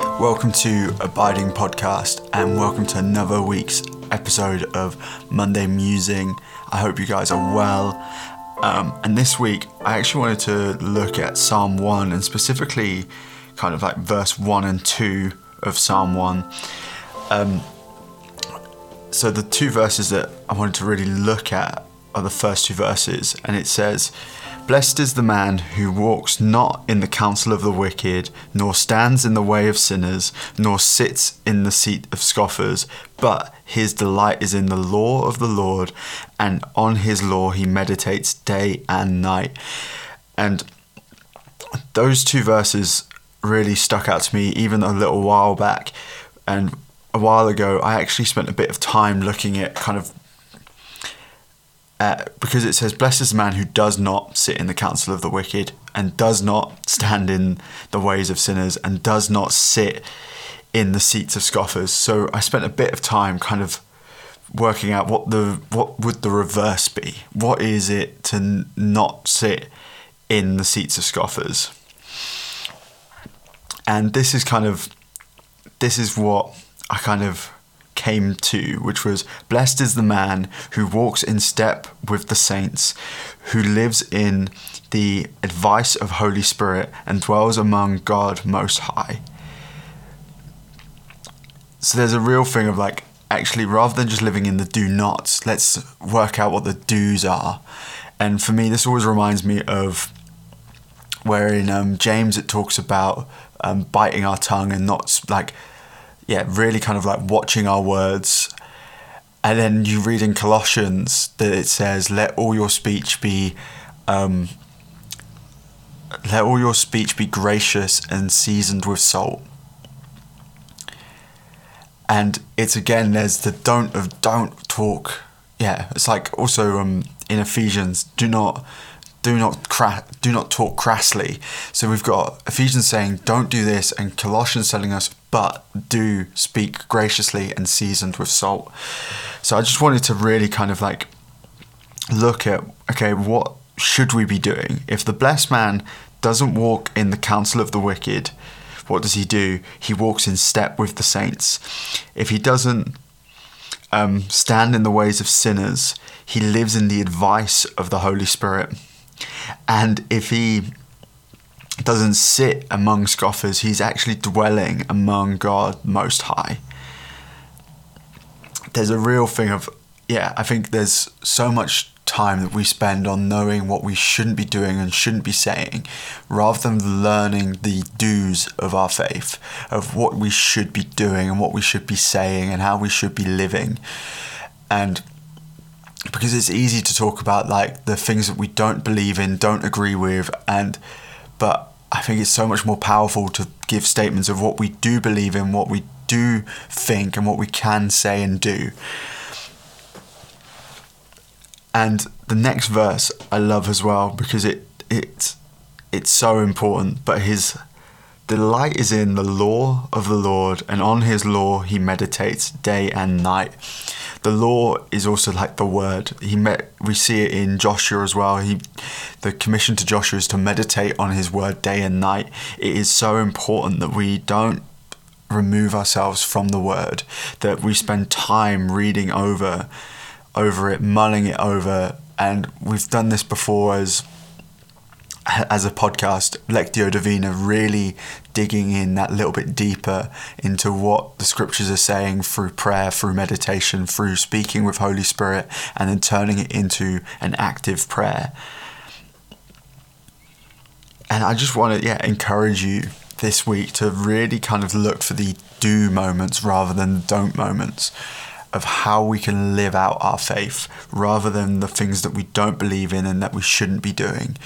Welcome to Abiding Podcast and welcome to another week's episode of Monday Musing. I hope you guys are well. Um, and this week, I actually wanted to look at Psalm 1 and specifically kind of like verse 1 and 2 of Psalm 1. Um, so, the two verses that I wanted to really look at are the first two verses, and it says, Blessed is the man who walks not in the counsel of the wicked, nor stands in the way of sinners, nor sits in the seat of scoffers, but his delight is in the law of the Lord, and on his law he meditates day and night. And those two verses really stuck out to me even a little while back. And a while ago, I actually spent a bit of time looking at kind of uh, because it says, Blessed is the man who does not sit in the counsel of the wicked, and does not stand in the ways of sinners, and does not sit in the seats of scoffers. So I spent a bit of time kind of working out what the what would the reverse be. What is it to n- not sit in the seats of scoffers? And this is kind of this is what I kind of came to, which was Blessed is the man who walks in step with the saints, who lives in the advice of Holy Spirit and dwells among God Most High. So there's a real thing of like, actually, rather than just living in the do nots, let's work out what the do's are. And for me, this always reminds me of where in um, James it talks about um, biting our tongue and not like yeah, really kind of like watching our words. And then you read in Colossians that it says, "Let all your speech be, um, let all your speech be gracious and seasoned with salt." And it's again, there's the don't of don't talk. Yeah, it's like also um, in Ephesians, do not do not cra- do not talk crassly. So we've got Ephesians saying don't do this, and Colossians telling us but do speak graciously and seasoned with salt. So I just wanted to really kind of like look at okay, what should we be doing if the blessed man doesn't walk in the counsel of the wicked? What does he do? He walks in step with the saints. If he doesn't um, stand in the ways of sinners, he lives in the advice of the Holy Spirit. And if he doesn't sit among scoffers, he's actually dwelling among God Most High. There's a real thing of, yeah, I think there's so much time that we spend on knowing what we shouldn't be doing and shouldn't be saying, rather than learning the do's of our faith, of what we should be doing and what we should be saying and how we should be living. And because it's easy to talk about like the things that we don't believe in, don't agree with, and but I think it's so much more powerful to give statements of what we do believe in, what we do think, and what we can say and do. And the next verse I love as well because it it it's so important. But his delight is in the law of the Lord, and on his law he meditates day and night. The law is also like the word. He met. We see it in Joshua as well. He, the commission to Joshua is to meditate on his word day and night. It is so important that we don't remove ourselves from the word. That we spend time reading over, over it, mulling it over, and we've done this before as as a podcast, Lectio Divina, really digging in that little bit deeper into what the scriptures are saying through prayer, through meditation, through speaking with Holy Spirit, and then turning it into an active prayer. And I just want to yeah encourage you this week to really kind of look for the do moments rather than don't moments of how we can live out our faith rather than the things that we don't believe in and that we shouldn't be doing.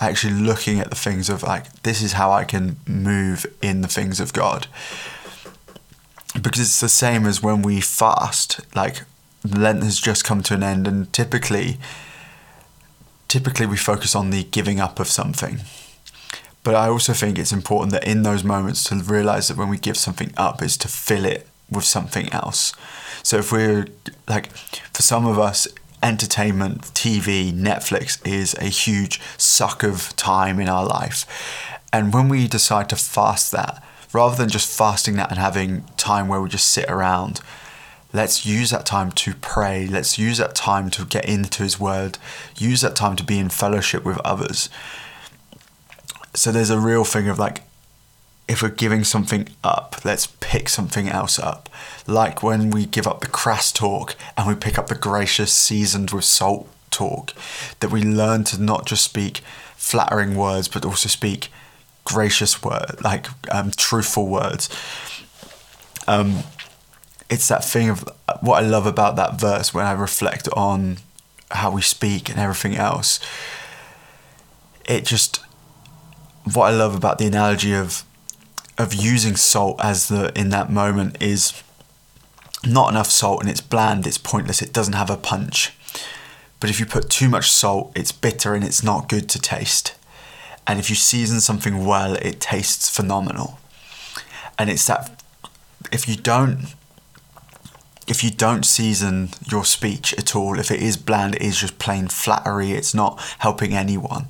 Actually, looking at the things of like, this is how I can move in the things of God. Because it's the same as when we fast, like, Lent has just come to an end, and typically, typically we focus on the giving up of something. But I also think it's important that in those moments to realize that when we give something up is to fill it with something else. So if we're like, for some of us, entertainment, TV, Netflix is a huge suck of time in our life. And when we decide to fast that, rather than just fasting that and having time where we just sit around, let's use that time to pray. Let's use that time to get into His Word. Use that time to be in fellowship with others. So there's a real thing of like, if we're giving something up, let's pick something else up. Like when we give up the crass talk and we pick up the gracious, seasoned with salt talk, that we learn to not just speak flattering words, but also speak gracious word, like um, truthful words. Um, it's that thing of what I love about that verse when I reflect on how we speak and everything else. It just what I love about the analogy of of using salt as the in that moment is not enough salt and it's bland, it's pointless, it doesn't have a punch. But if you put too much salt, it's bitter and it's not good to taste. And if you season something well, it tastes phenomenal. And it's that if you don't if you don't season your speech at all, if it is bland, it is just plain flattery, it's not helping anyone.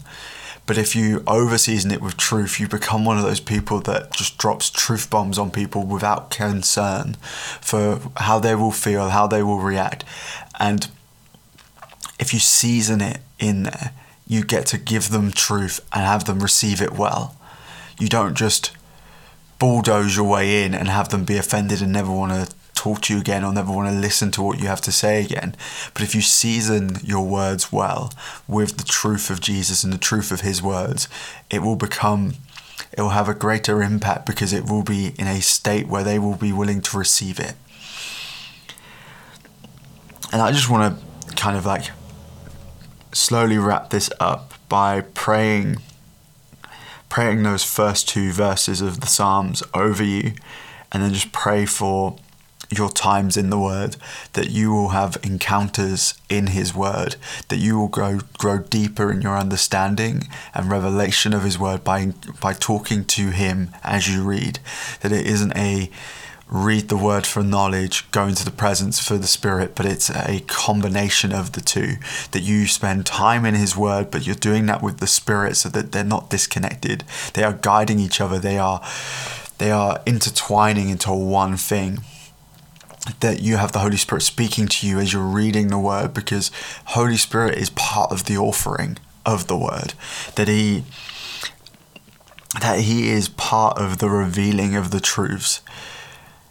But if you overseason it with truth, you become one of those people that just drops truth bombs on people without concern for how they will feel, how they will react. And if you season it in there, you get to give them truth and have them receive it well. You don't just bulldoze your way in and have them be offended and never want to talk to you again or never want to listen to what you have to say again. But if you season your words well with the truth of Jesus and the truth of his words, it will become it will have a greater impact because it will be in a state where they will be willing to receive it. And I just want to kind of like slowly wrap this up by praying praying those first two verses of the Psalms over you and then just pray for your times in the Word, that you will have encounters in His Word, that you will grow grow deeper in your understanding and revelation of His Word by by talking to Him as you read. That it isn't a read the word for knowledge, go into the presence for the spirit, but it's a combination of the two. That you spend time in His Word, but you're doing that with the Spirit so that they're not disconnected. They are guiding each other. They are they are intertwining into one thing that you have the Holy Spirit speaking to you as you're reading the Word because Holy Spirit is part of the offering of the Word. That He that He is part of the revealing of the truths.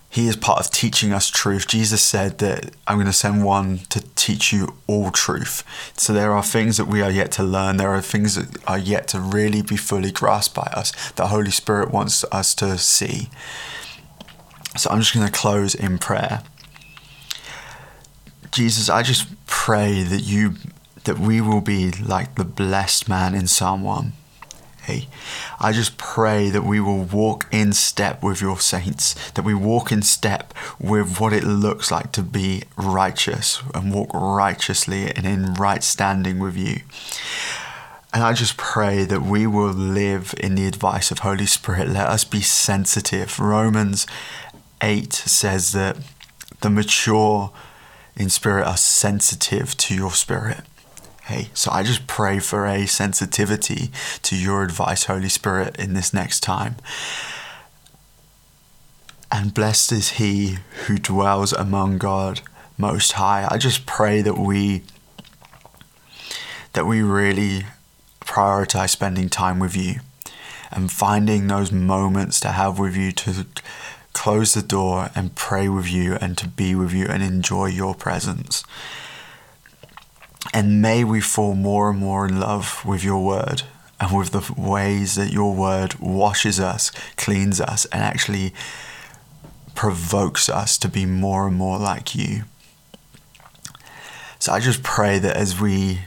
He is part of teaching us truth. Jesus said that I'm going to send one to teach you all truth. So there are things that we are yet to learn. There are things that are yet to really be fully grasped by us that Holy Spirit wants us to see. So I'm just going to close in prayer. Jesus, I just pray that you that we will be like the blessed man in Psalm 1. Hey, I just pray that we will walk in step with your saints, that we walk in step with what it looks like to be righteous and walk righteously and in right standing with you. And I just pray that we will live in the advice of Holy Spirit. Let us be sensitive. Romans 8 says that the mature in spirit are sensitive to your spirit. Hey, so I just pray for a sensitivity to your advice, Holy Spirit, in this next time. And blessed is he who dwells among God most high. I just pray that we that we really prioritize spending time with you and finding those moments to have with you to close the door and pray with you and to be with you and enjoy your presence. And may we fall more and more in love with your word and with the ways that your word washes us, cleans us, and actually provokes us to be more and more like you. So I just pray that as we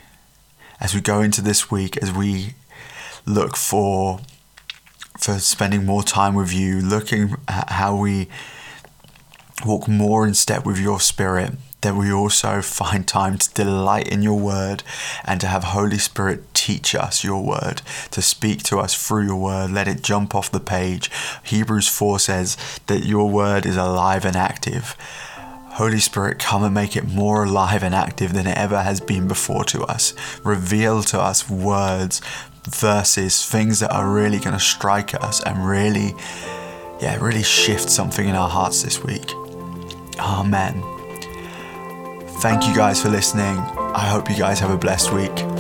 as we go into this week, as we look for for spending more time with you, looking at how we walk more in step with your spirit, that we also find time to delight in your word and to have Holy Spirit teach us your word, to speak to us through your word. Let it jump off the page. Hebrews 4 says that your word is alive and active. Holy Spirit, come and make it more alive and active than it ever has been before to us. Reveal to us words, verses, things that are really going to strike us and really yeah, really shift something in our hearts this week. Amen. Thank you guys for listening. I hope you guys have a blessed week.